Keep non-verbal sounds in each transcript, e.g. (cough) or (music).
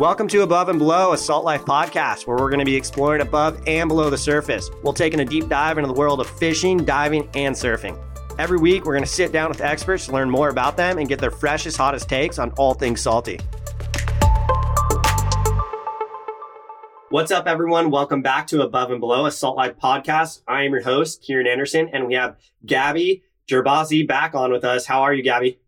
Welcome to Above and Below, a Salt Life podcast where we're going to be exploring above and below the surface. We'll take in a deep dive into the world of fishing, diving, and surfing. Every week, we're going to sit down with experts to learn more about them and get their freshest, hottest takes on all things salty. What's up, everyone? Welcome back to Above and Below, a Salt Life podcast. I am your host, Kieran Anderson, and we have Gabby Gerbasi back on with us. How are you, Gabby?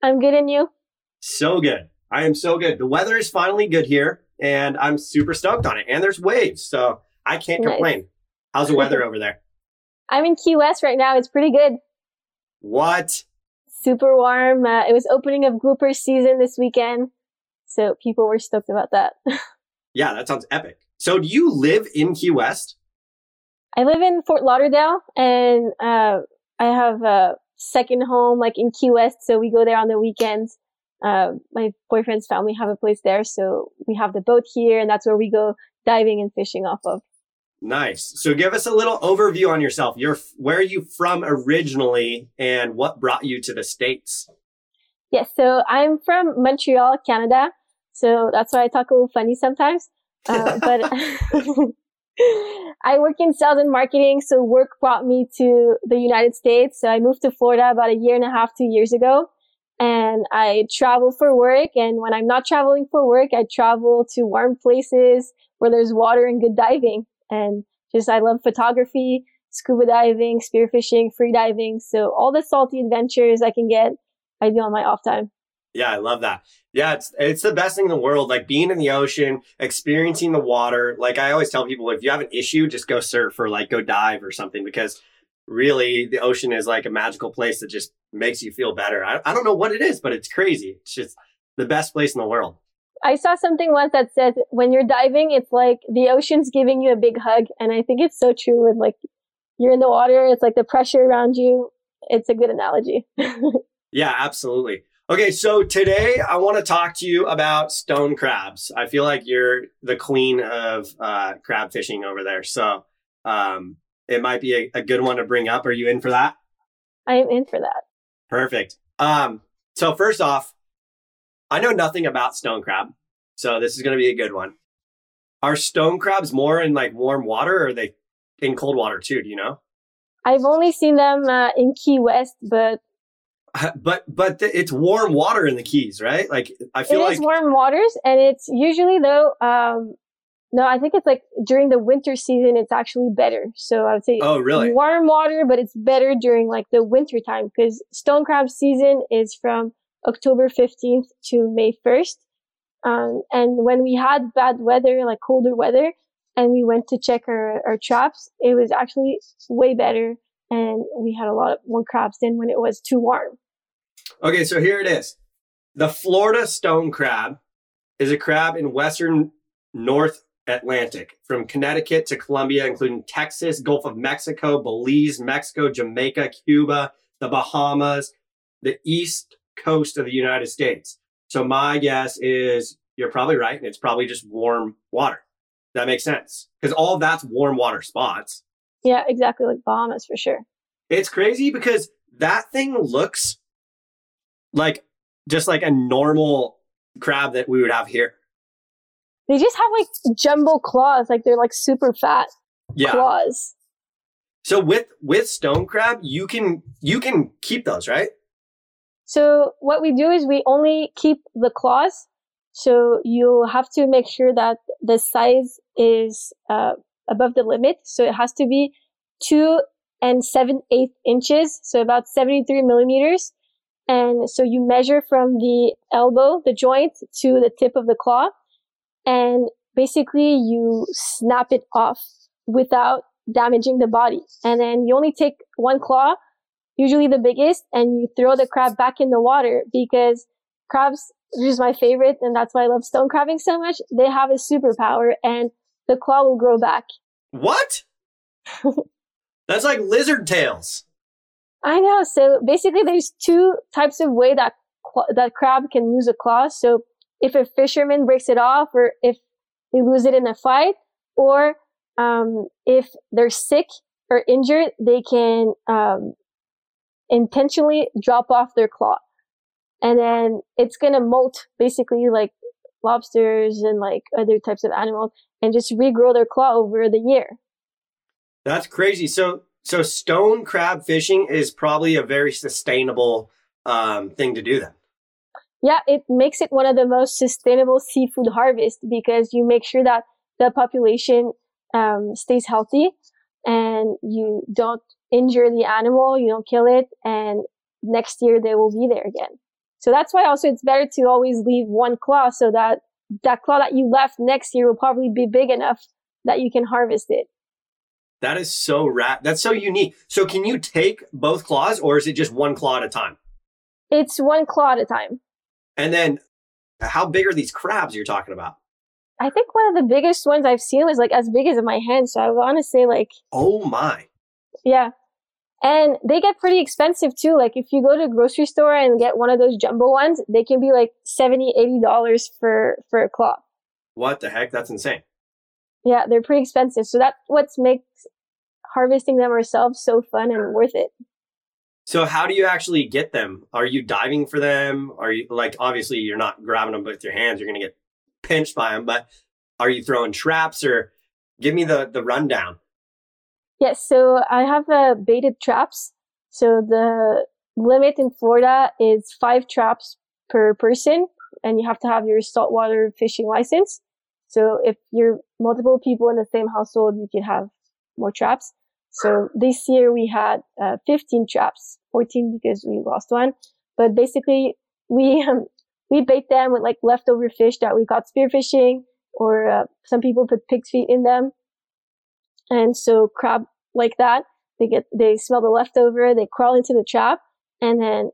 I'm good, and you? So good. I am so good. The weather is finally good here, and I'm super stoked on it. And there's waves, so I can't nice. complain. How's the weather over there? (laughs) I'm in Key West right now. It's pretty good. What? Super warm. Uh, it was opening of grouper season this weekend, so people were stoked about that. (laughs) yeah, that sounds epic. So, do you live in Key West? I live in Fort Lauderdale, and uh, I have a second home like in Key West, so we go there on the weekends. Uh, my boyfriend's family have a place there, so we have the boat here, and that's where we go diving and fishing off of. Nice. So give us a little overview on yourself. You're where are you from originally, and what brought you to the states? Yes, so I'm from Montreal, Canada. So that's why I talk a little funny sometimes. Uh, (laughs) but (laughs) I work in sales and marketing, so work brought me to the United States. So I moved to Florida about a year and a half, two years ago. And I travel for work. And when I'm not traveling for work, I travel to warm places where there's water and good diving. And just, I love photography, scuba diving, spearfishing, free diving. So all the salty adventures I can get, I do on my off time. Yeah, I love that. Yeah, it's it's the best thing in the world. Like being in the ocean, experiencing the water. Like I always tell people, if you have an issue, just go surf or like go dive or something because really the ocean is like a magical place that just makes you feel better. I, I don't know what it is, but it's crazy. It's just the best place in the world. I saw something once that said when you're diving, it's like the ocean's giving you a big hug. And I think it's so true with like you're in the water, it's like the pressure around you. It's a good analogy. (laughs) yeah, absolutely. Okay, so today I want to talk to you about stone crabs. I feel like you're the queen of uh, crab fishing over there. So um, it might be a, a, good one to bring up. Are you in for that? I am in for that. Perfect. Um, so first off, I know nothing about stone crab, so this is going to be a good one. Are stone crabs more in like warm water, or are they in cold water too? Do you know? I've only seen them uh, in Key West, but (laughs) but but it's warm water in the Keys, right? Like I feel it like warm waters, and it's usually though. Um, no, I think it's like during the winter season, it's actually better. So I would say, oh, really? Warm water, but it's better during like the winter time because stone crab season is from October 15th to May 1st. Um, and when we had bad weather, like colder weather, and we went to check our, our traps, it was actually way better. And we had a lot of more crabs than when it was too warm. Okay, so here it is. The Florida stone crab is a crab in western North Atlantic, from Connecticut to Colombia, including Texas, Gulf of Mexico, Belize, Mexico, Jamaica, Cuba, the Bahamas, the east coast of the United States. So my guess is you're probably right, and it's probably just warm water. That makes sense because all that's warm water spots. Yeah, exactly, like Bahamas for sure. It's crazy because that thing looks like just like a normal crab that we would have here. They just have like jumbo claws, like they're like super fat yeah. claws. So with with stone crab, you can you can keep those, right? So what we do is we only keep the claws. So you have to make sure that the size is uh, above the limit. So it has to be two and seven eighth inches, so about 73 millimeters. And so you measure from the elbow, the joint, to the tip of the claw. And basically you snap it off without damaging the body. And then you only take one claw, usually the biggest, and you throw the crab back in the water because crabs, which is my favorite, and that's why I love stone crabbing so much, they have a superpower and the claw will grow back. What? (laughs) that's like lizard tails. I know. So basically, there's two types of way that that crab can lose a claw. So if a fisherman breaks it off, or if they lose it in a fight, or um, if they're sick or injured, they can um, intentionally drop off their claw, and then it's gonna molt basically like lobsters and like other types of animals and just regrow their claw over the year. That's crazy. So so stone crab fishing is probably a very sustainable um, thing to do then. Yeah, it makes it one of the most sustainable seafood harvest because you make sure that the population um, stays healthy and you don't injure the animal, you don't kill it, and next year they will be there again. So that's why also it's better to always leave one claw so that that claw that you left next year will probably be big enough that you can harvest it. That is so rad. That's so unique. So can you take both claws or is it just one claw at a time? It's one claw at a time. And then how big are these crabs you're talking about? I think one of the biggest ones I've seen was like as big as my hand. So I want to say like, oh my. Yeah. And they get pretty expensive too. Like if you go to a grocery store and get one of those jumbo ones, they can be like 70 $80 for, for a claw. What the heck? That's insane. Yeah, they're pretty expensive. So that's what makes harvesting them ourselves so fun and worth it. So how do you actually get them? Are you diving for them? Are you like obviously you're not grabbing them with your hands, you're going to get pinched by them, but are you throwing traps or give me the the rundown? Yes, so I have uh, baited traps. So the limit in Florida is 5 traps per person and you have to have your saltwater fishing license. So if you're multiple people in the same household, you can have more traps. So this year we had uh, 15 traps, 14 because we lost one. But basically, we um, we bait them with like leftover fish that we caught spearfishing, or uh, some people put pig's feet in them. And so crab like that, they get they smell the leftover, they crawl into the trap, and then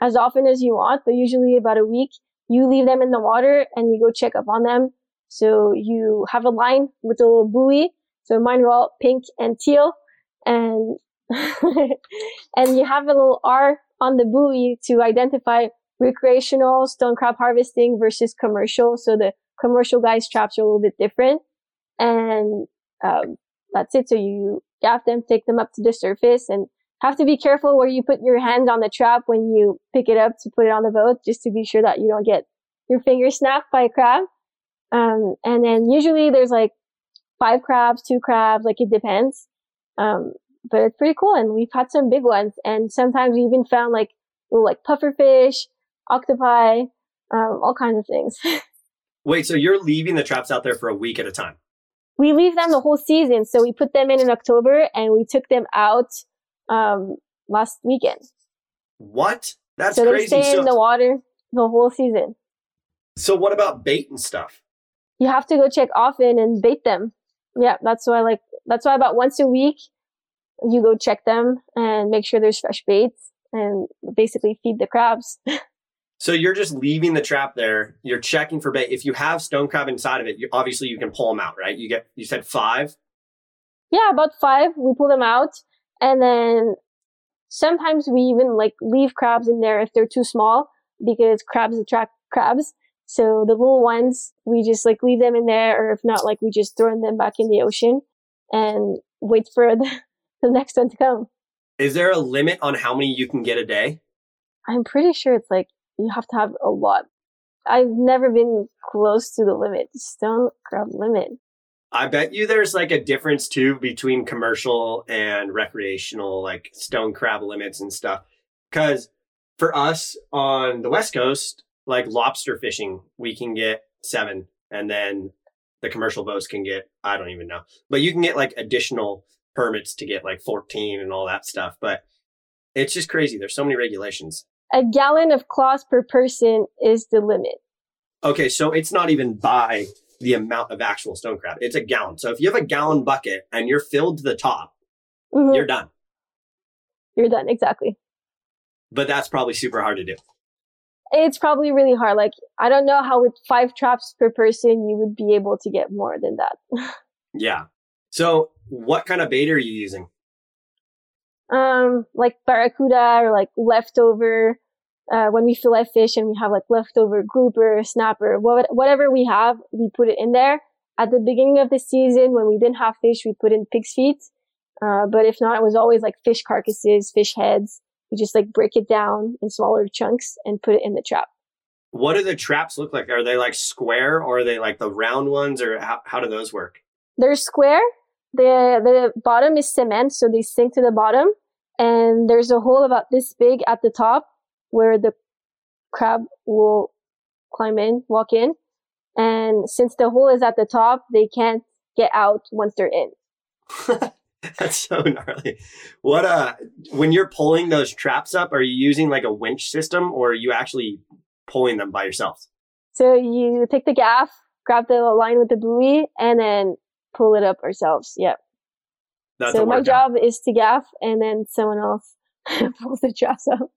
as often as you want, but usually about a week, you leave them in the water and you go check up on them. So you have a line with a little buoy so mine are all pink and teal and, (laughs) and you have a little R on the buoy to identify recreational stone crab harvesting versus commercial. So the commercial guys traps are a little bit different. And, um, that's it. So you gaff them, take them up to the surface and have to be careful where you put your hand on the trap when you pick it up to put it on the boat, just to be sure that you don't get your finger snapped by a crab. Um, and then usually there's like five crabs, two crabs, like it depends. Um, but it's pretty cool. And we've had some big ones. And sometimes we even found like little like puffer fish, octopi, um, all kinds of things. (laughs) Wait, so you're leaving the traps out there for a week at a time? We leave them the whole season. So we put them in in October and we took them out um, last weekend. What? That's so crazy. they stay so, in the water the whole season. So what about bait and stuff? You have to go check often and bait them yeah, that's why like that's why about once a week you go check them and make sure there's fresh baits and basically feed the crabs. (laughs) so you're just leaving the trap there. You're checking for bait. If you have stone crab inside of it, you, obviously you can pull them out, right? You get you said five. Yeah, about five. We pull them out, and then sometimes we even like leave crabs in there if they're too small because crabs attract crabs. So the little ones, we just like leave them in there, or if not, like we just throw them back in the ocean and wait for the, (laughs) the next one to come. Is there a limit on how many you can get a day? I'm pretty sure it's like you have to have a lot. I've never been close to the limit, stone crab limit. I bet you there's like a difference too between commercial and recreational, like stone crab limits and stuff. Cause for us on the West Coast, like lobster fishing, we can get seven, and then the commercial boats can get I don't even know, but you can get like additional permits to get like 14 and all that stuff. But it's just crazy. There's so many regulations. A gallon of claws per person is the limit. Okay, so it's not even by the amount of actual stone crab. It's a gallon. So if you have a gallon bucket and you're filled to the top, mm-hmm. you're done. You're done, exactly. But that's probably super hard to do it's probably really hard. Like, I don't know how with five traps per person, you would be able to get more than that. (laughs) yeah. So what kind of bait are you using? Um, like barracuda or like leftover, uh, when we fillet fish and we have like leftover grouper, snapper, whatever we have, we put it in there. At the beginning of the season, when we didn't have fish, we put in pig's feet. Uh, but if not, it was always like fish carcasses, fish heads. You just like break it down in smaller chunks and put it in the trap. What do the traps look like? Are they like square or are they like the round ones or how, how do those work? They're square. The the bottom is cement, so they sink to the bottom, and there's a hole about this big at the top where the crab will climb in, walk in, and since the hole is at the top, they can't get out once they're in. (laughs) (laughs) That's so gnarly. What uh when you're pulling those traps up, are you using like a winch system or are you actually pulling them by yourself? So you take the gaff, grab the line with the buoy, and then pull it up ourselves. Yep. That's so my job is to gaff, and then someone else (laughs) pulls the traps up.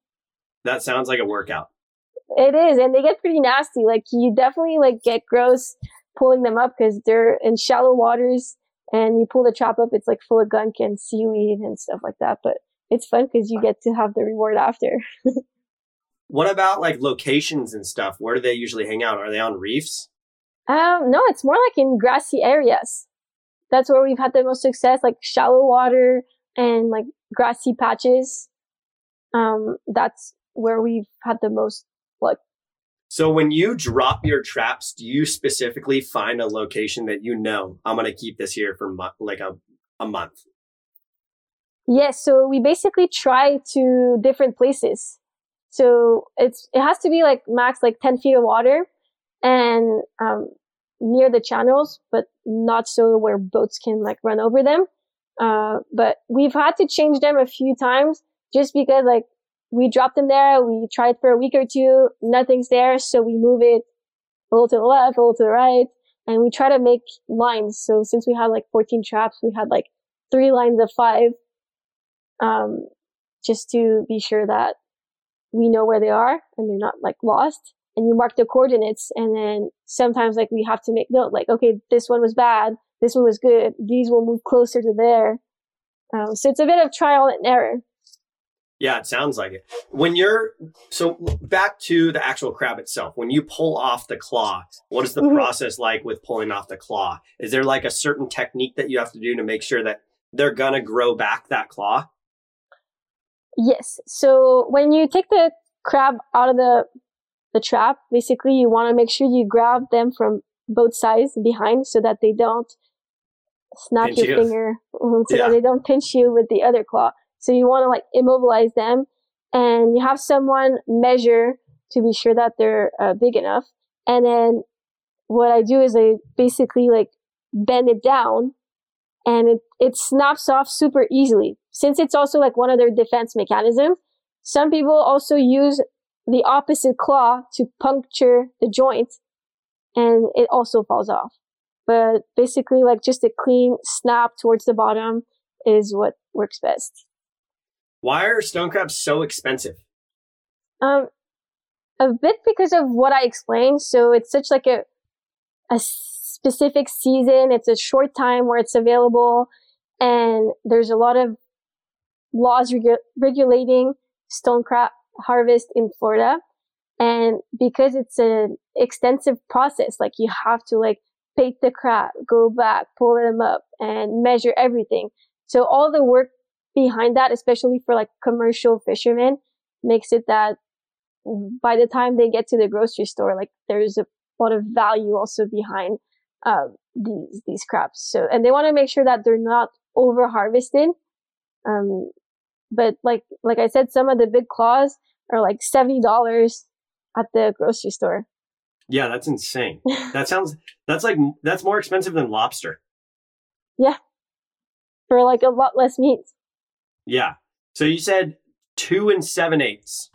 That sounds like a workout. It is, and they get pretty nasty. Like you definitely like get gross pulling them up because they're in shallow waters, and you pull the trap up, it's like full of gunk and seaweed and stuff like that. But it's fun because you get to have the reward after. (laughs) What about like locations and stuff? Where do they usually hang out? Are they on reefs? Um, no, it's more like in grassy areas. That's where we've had the most success, like shallow water and like grassy patches. Um, that's where we've had the most. So when you drop your traps, do you specifically find a location that you know I'm going to keep this here for mo- like a a month? Yes, so we basically try to different places. So it's it has to be like max like ten feet of water, and um, near the channels, but not so where boats can like run over them. Uh, but we've had to change them a few times just because like we dropped them there, we tried for a week or two, nothing's there, so we move it a little to the left, a little to the right, and we try to make lines. So since we had like 14 traps, we had like three lines of five, um, just to be sure that we know where they are and they're not like lost. And you mark the coordinates, and then sometimes like we have to make note, like okay, this one was bad, this one was good, these will move closer to there. Um, so it's a bit of trial and error. Yeah, it sounds like it. When you're so back to the actual crab itself, when you pull off the claw, what is the Mhm. process like with pulling off the claw? Is there like a certain technique that you have to do to make sure that they're gonna grow back that claw? Yes. So when you take the crab out of the the trap, basically you want to make sure you grab them from both sides behind so that they don't snap Pinch your you. finger, mhm, so Yeah. that they don't pinch you with the other claw. So you want to like immobilize them, and you have someone measure to be sure that they're uh, big enough. And then what I do is I basically like bend it down and it, it snaps off super easily. Since it's also like one of their defense mechanisms, some people also use the opposite claw to puncture the joint and it also falls off. But basically like just a clean snap towards the bottom is what works best. Why are stone crabs so expensive? Um, a bit because of what I explained. So it's such like a a specific season. It's a short time where it's available, and there's a lot of laws regu- regulating stone crab harvest in Florida. And because it's an extensive process, like you have to like bait the crab, go back, pull them up, and measure everything. So all the work behind that, especially for like commercial fishermen, makes it that by the time they get to the grocery store, like there's a lot of value also behind um, these these crabs. So, and they want to make sure that they're not over harvested. Um, but like like I said, some of the big claws are like seventy dollars at the grocery store. Yeah, that's insane. (laughs) That sounds that's like that's more expensive than lobster. Yeah, for like a lot less meat. Yeah. So you said two and seven eighths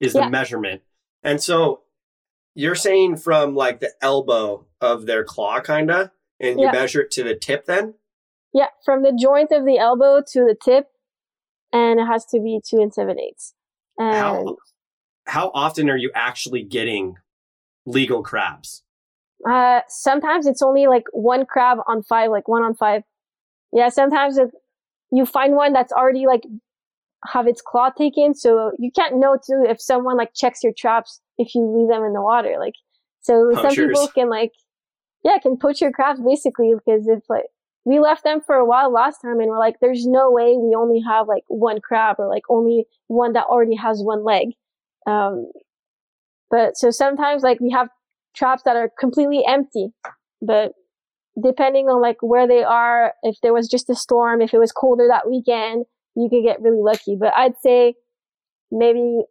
is the measurement. And so you're saying from like the elbow of their claw kinda, and you Yeah. measure it to the tip then? Yeah, from the joint of the elbow to the tip, and it has to be two and seven eighths. And How how often are you actually getting legal crabs? Uh, sometimes it's only like one crab on five, like one on five. Yeah, sometimes it, you find one that's already like have its claw taken, so you can't know too if someone like checks your traps if you leave them in the water. Like, so some people can like, yeah, can poach your crabs basically because if like we left them for a while last time and we're like, there's no way we only have like one crab or like only one that already has one leg. Um, But so sometimes like we have traps that are completely empty, but depending on like where they are, if there was just a storm, if it was colder that weekend, you could get really lucky. But I'd say maybe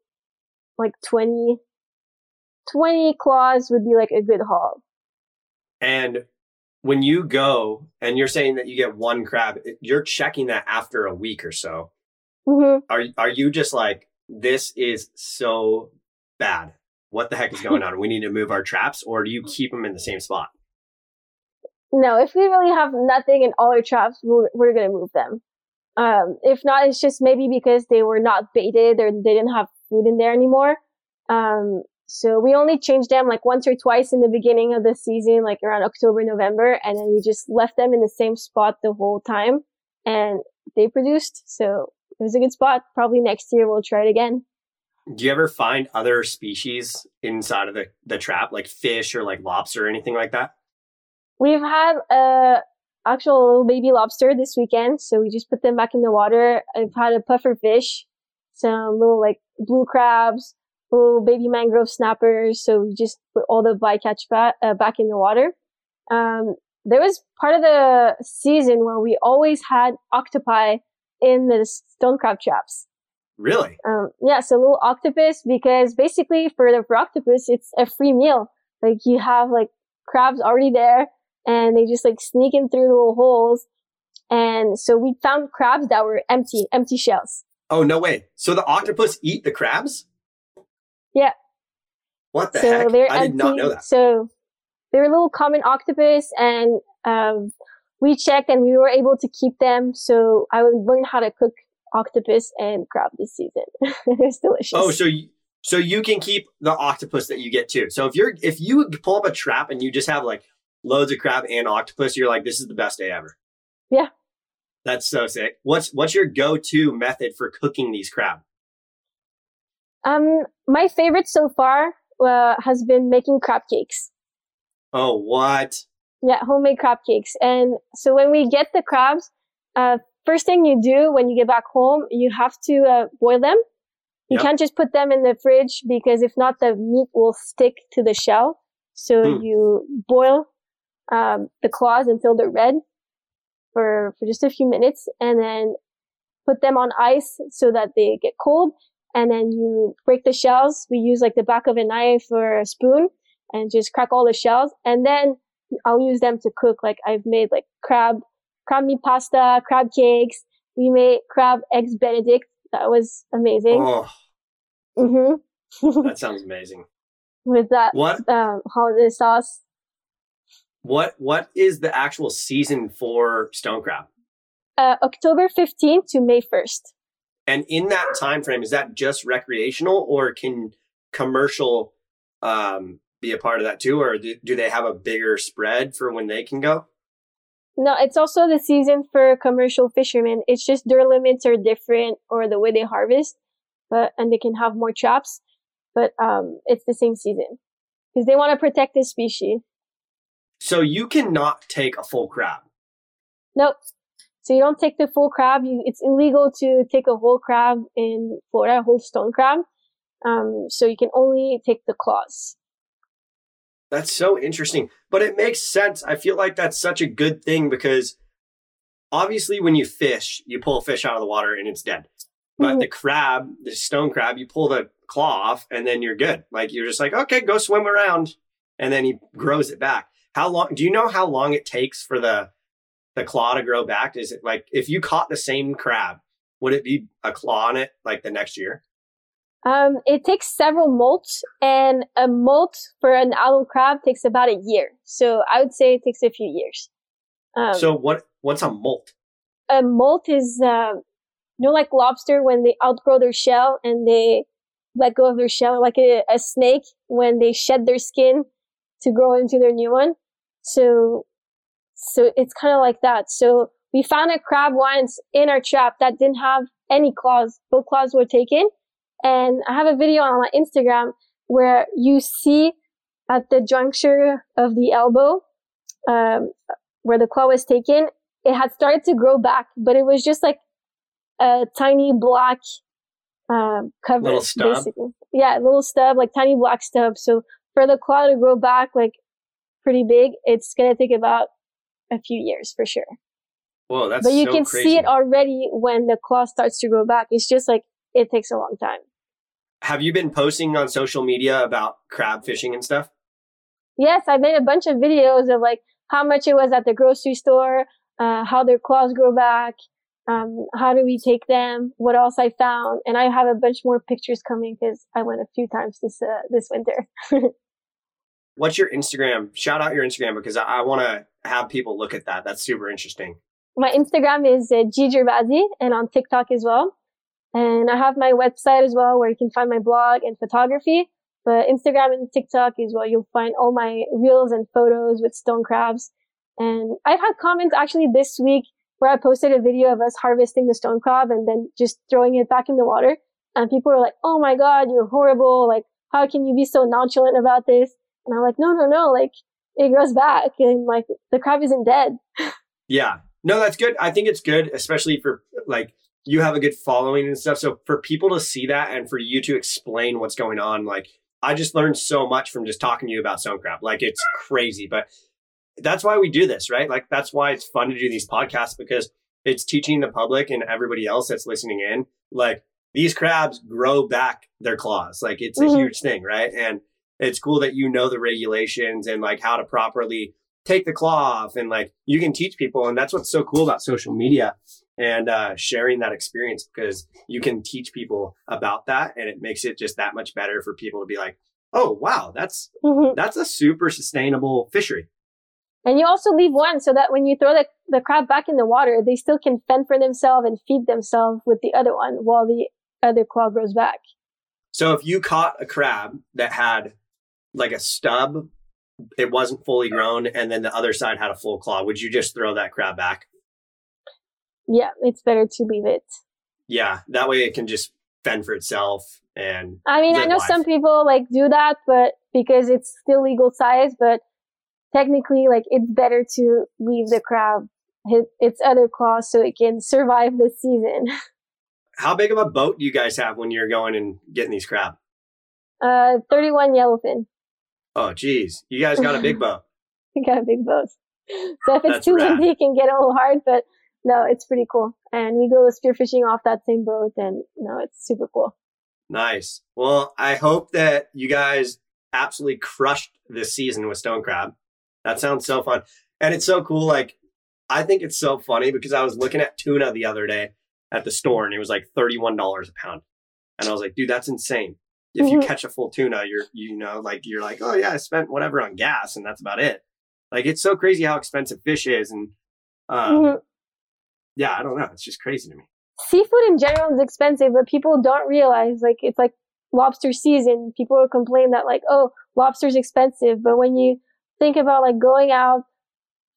like 20, 20 claws would be like a good haul. And when you go and you're saying that you get one crab, you're checking that after a week or so. Mm-hmm. Are are you just like this is so bad? What the heck is going on? We need to move our traps, or do you keep them in the same spot? No, if we really have nothing in all our traps, we're, we're gonna move them. Um, if not, it's just maybe because they were not baited or they didn't have food in there anymore. Um, so we only changed them like once or twice in the beginning of the season, like around October, November, and then we just left them in the same spot the whole time and they produced. So it was a good spot. Probably next year we'll try it again. Do you ever find other species inside of the, the trap, like fish or like lobster or anything like that? We've had a actual little baby lobster this weekend, so we just put them back in the water. I've had a puffer fish, some little like blue crabs, little baby mangrove snappers. So we just put all the bycatch back, uh, back in the water. Um, there was part of the season where we always had octopi in the stone crab traps. Really? Um, yeah, so little octopus because basically for the for octopus it's a free meal. Like you have like crabs already there and they just like sneak in through the little holes. And so we found crabs that were empty, empty shells. Oh no way! So the octopus eat the crabs? Yeah. What the so heck? They're I empty. did not know that. So they're a little common octopus and um, we checked and we were able to keep them. So I would learn how to cook octopus and crab this season. (laughs) it's delicious. Oh, so you, so you can keep the octopus that you get too. So if you're if you pull up a trap and you just have like loads of crab and octopus, you're like, this is the best day ever. Yeah. That's so sick. What's what's your go-to method for cooking these crab? Um, my favorite so far uh, has been making crab cakes. Oh, what? Yeah, homemade crab cakes. And so when we get the crabs, uh, first thing you do when you get back home, you have to uh, boil them. You Yep. can't just put them in the fridge because if not, the meat will stick to the shell. So Hmm. you boil um, the claws and they're red for for just a few minutes, and then put them on ice so that they get cold. And then you break the shells. We use like the back of a knife or a spoon, and just crack all the shells. And then I'll use them to cook. Like I've made like crab crab meat pasta, crab cakes. We made crab eggs Benedict. That was amazing. Oh, hmm (laughs) that sounds amazing. With that What um, hollandaise sauce. What what is the actual season for stone crab? Uh, October 15th to May 1st. And in that time frame, is that just recreational, or can commercial um, be a part of that too, or do, do they have a bigger spread for when they can go? No, it's also the season for commercial fishermen. It's just their limits are different or the way they harvest, but and they can have more traps, but um, it's the same season because they want to protect the species. So you cannot take a full crab. Nope. So you don't take the full crab. You, it's illegal to take a whole crab in Florida, a whole stone crab. Um, so you can only take the claws. That's so interesting, but it makes sense. I feel like that's such a good thing because obviously, when you fish, you pull a fish out of the water and it's dead. But Mhm. the crab, the stone crab, you pull the claw off and then you're good. Like you're just like, okay, go swim around, and then he grows it back. How long? Do you know how long it takes for the the claw to grow back? Is it like if you caught the same crab, would it be a claw on it like the next year? Um, it takes several molts, and a molt for an adult crab takes about a year. So I would say it takes a few years. Um, so what? What's a molt? a molt is, uh, you know, like lobster when they outgrow their shell and they let go of their shell, like a, a snake when they shed their skin to grow into their new one. So, so it's kind of like that. So we found a crab once in our trap that didn't have any claws. Both claws were taken. And I have a video on my Instagram where you see at the juncture of the elbow, um, where the claw was taken, it had started to grow back, but it was just like a tiny black um, cover, Little stub? basically. yeah, little stub, like tiny black stub. So for the claw to grow back like pretty big, it's gonna take about a few years for sure. Whoa, that's but you so can crazy. see it already when the claw starts to grow back. It's just like it takes a long time. Have you been posting on social media about crab fishing and stuff? Yes, I made a bunch of videos of like how much it was at the grocery store, uh, how their claws grow back, um, how do we take them, what else I found, and I have a bunch more pictures coming because I went a few times this uh, this winter. (laughs) What's your Instagram? Shout out your Instagram because I, I want to have people look at that. That's super interesting. my Instagram is uh, and on TikTok as well. And I have my website as well where you can find my blog and photography. But Instagram and TikTok is where you'll find all my reels and photos with stone crabs. And I've had comments actually this week where I posted a video of us harvesting the stone crab and then just throwing it back in the water. And people were like, Oh my God, you're horrible. Like, how can you be so nonchalant about this? And I'm like, no, no, no. Like, it grows back and like the crab isn't dead. (laughs) Yeah. No, that's good. I think it's good, especially for like you have a good following and stuff. So for people to see that and for you to explain what's going on, like I just learned so much from just talking to you about stone crab. Like it's crazy, but that's why we do this, right? Like that's why it's fun to do these podcasts because it's teaching the public and everybody else that's listening in, like these crabs grow back their claws. Like it's a Mhm. huge thing, right? And it's cool that you know the regulations and like how to properly take the claw off and like you can teach people. And that's what's so cool about social media and uh, sharing that experience because you can teach people about that and it makes it just that much better for people to be like, oh wow, that's Mhm. that's a super sustainable fishery. And you also leave one so that when you throw the, the crab back in the water, they still can fend for themselves and feed themselves with the other one while the other claw grows back. So if you caught a crab that had like a stub, it wasn't fully grown, and then the other side had a full claw, would you just throw that crab back? Yeah, it's better to leave it. Yeah, that way it can just fend for itself and I mean, I know life. some people like do that, but because it's still legal size, but technically, like it's better to leave the crab hit its other claws so it can survive the season. (laughs) how big of a boat do you guys have when you're going and getting these crab? Uh, 31 yellowfin. Oh, geez, you guys got a big (laughs) boat. We got a big boat. So if it's That's too windy, it can get a little hard, but no, it's pretty cool. And we go spearfishing off that same boat and no, it's super cool. Nice. Well, I hope that you guys absolutely crushed this season with stone crab. That sounds so fun. And it's so cool. Like, I think it's so funny because I was looking at tuna the other day at the store and it was like $31 a pound. And I was like, dude, that's insane. If you Mhm. catch a full tuna, you're, you know, like, you're like, oh yeah, I spent whatever on gas and that's about it. Like, it's so crazy how expensive fish is. And, um, Mhm. yeah, I don't know. It's just crazy to me. Seafood in general is expensive, but people don't realize like it's like lobster season. People will complain that like, oh, lobster's expensive. But when you think about like going out,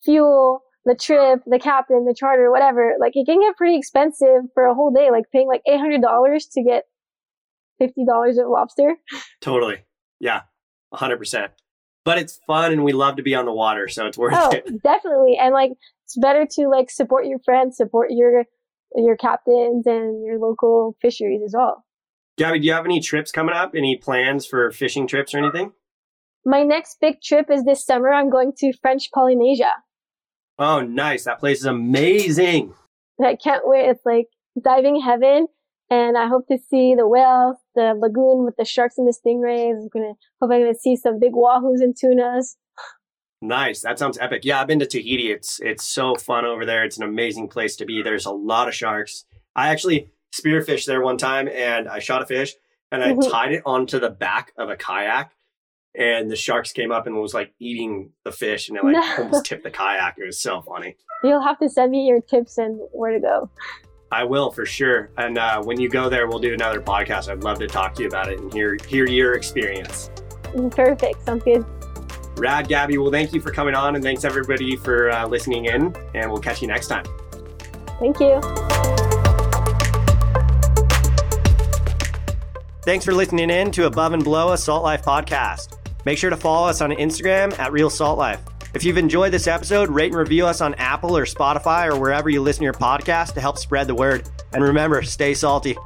fuel, the trip, the captain, the charter, whatever, like it can get pretty expensive for a whole day, like paying like $800 to get $50 of lobster. Totally. Yeah. hundred percent. But it's fun and we love to be on the water, so it's worth Oh, it. (laughs) definitely. And like, it's better to like support your friends, support your, your captains and your local fisheries as well. Gabby, do you have any trips coming up? Any plans for fishing trips or anything? My next big trip is this summer. I'm going to French Polynesia. Oh, nice. That place is amazing. I can't wait. It's like diving heaven. And I hope to see the whales, the lagoon with the sharks and the stingrays. I'm gonna hope I'm gonna see some big wahoos and tunas. Nice. That sounds epic. Yeah, I've been to Tahiti. It's it's so fun over there. It's an amazing place to be. There's a lot of sharks. I actually spearfished there one time and I shot a fish and I Mhm. tied it onto the back of a kayak and the sharks came up and was like eating the fish and it like No. (laughs) almost tipped the kayak. It was so funny. You'll have to send me your tips and where to go. I will for sure. And uh, when you go there, we'll do another podcast. I'd love to talk to you about it and hear hear your experience. Perfect. Sounds good. Rad, Gabby. Well, thank you for coming on, and thanks everybody for uh, listening in. And we'll catch you next time. Thank you. Thanks for listening in to Above and Below a Salt Life podcast. Make sure to follow us on Instagram at Real Salt Life. If you've enjoyed this episode, rate and review us on Apple or Spotify or wherever you listen to your podcast to help spread the word. And remember, stay salty.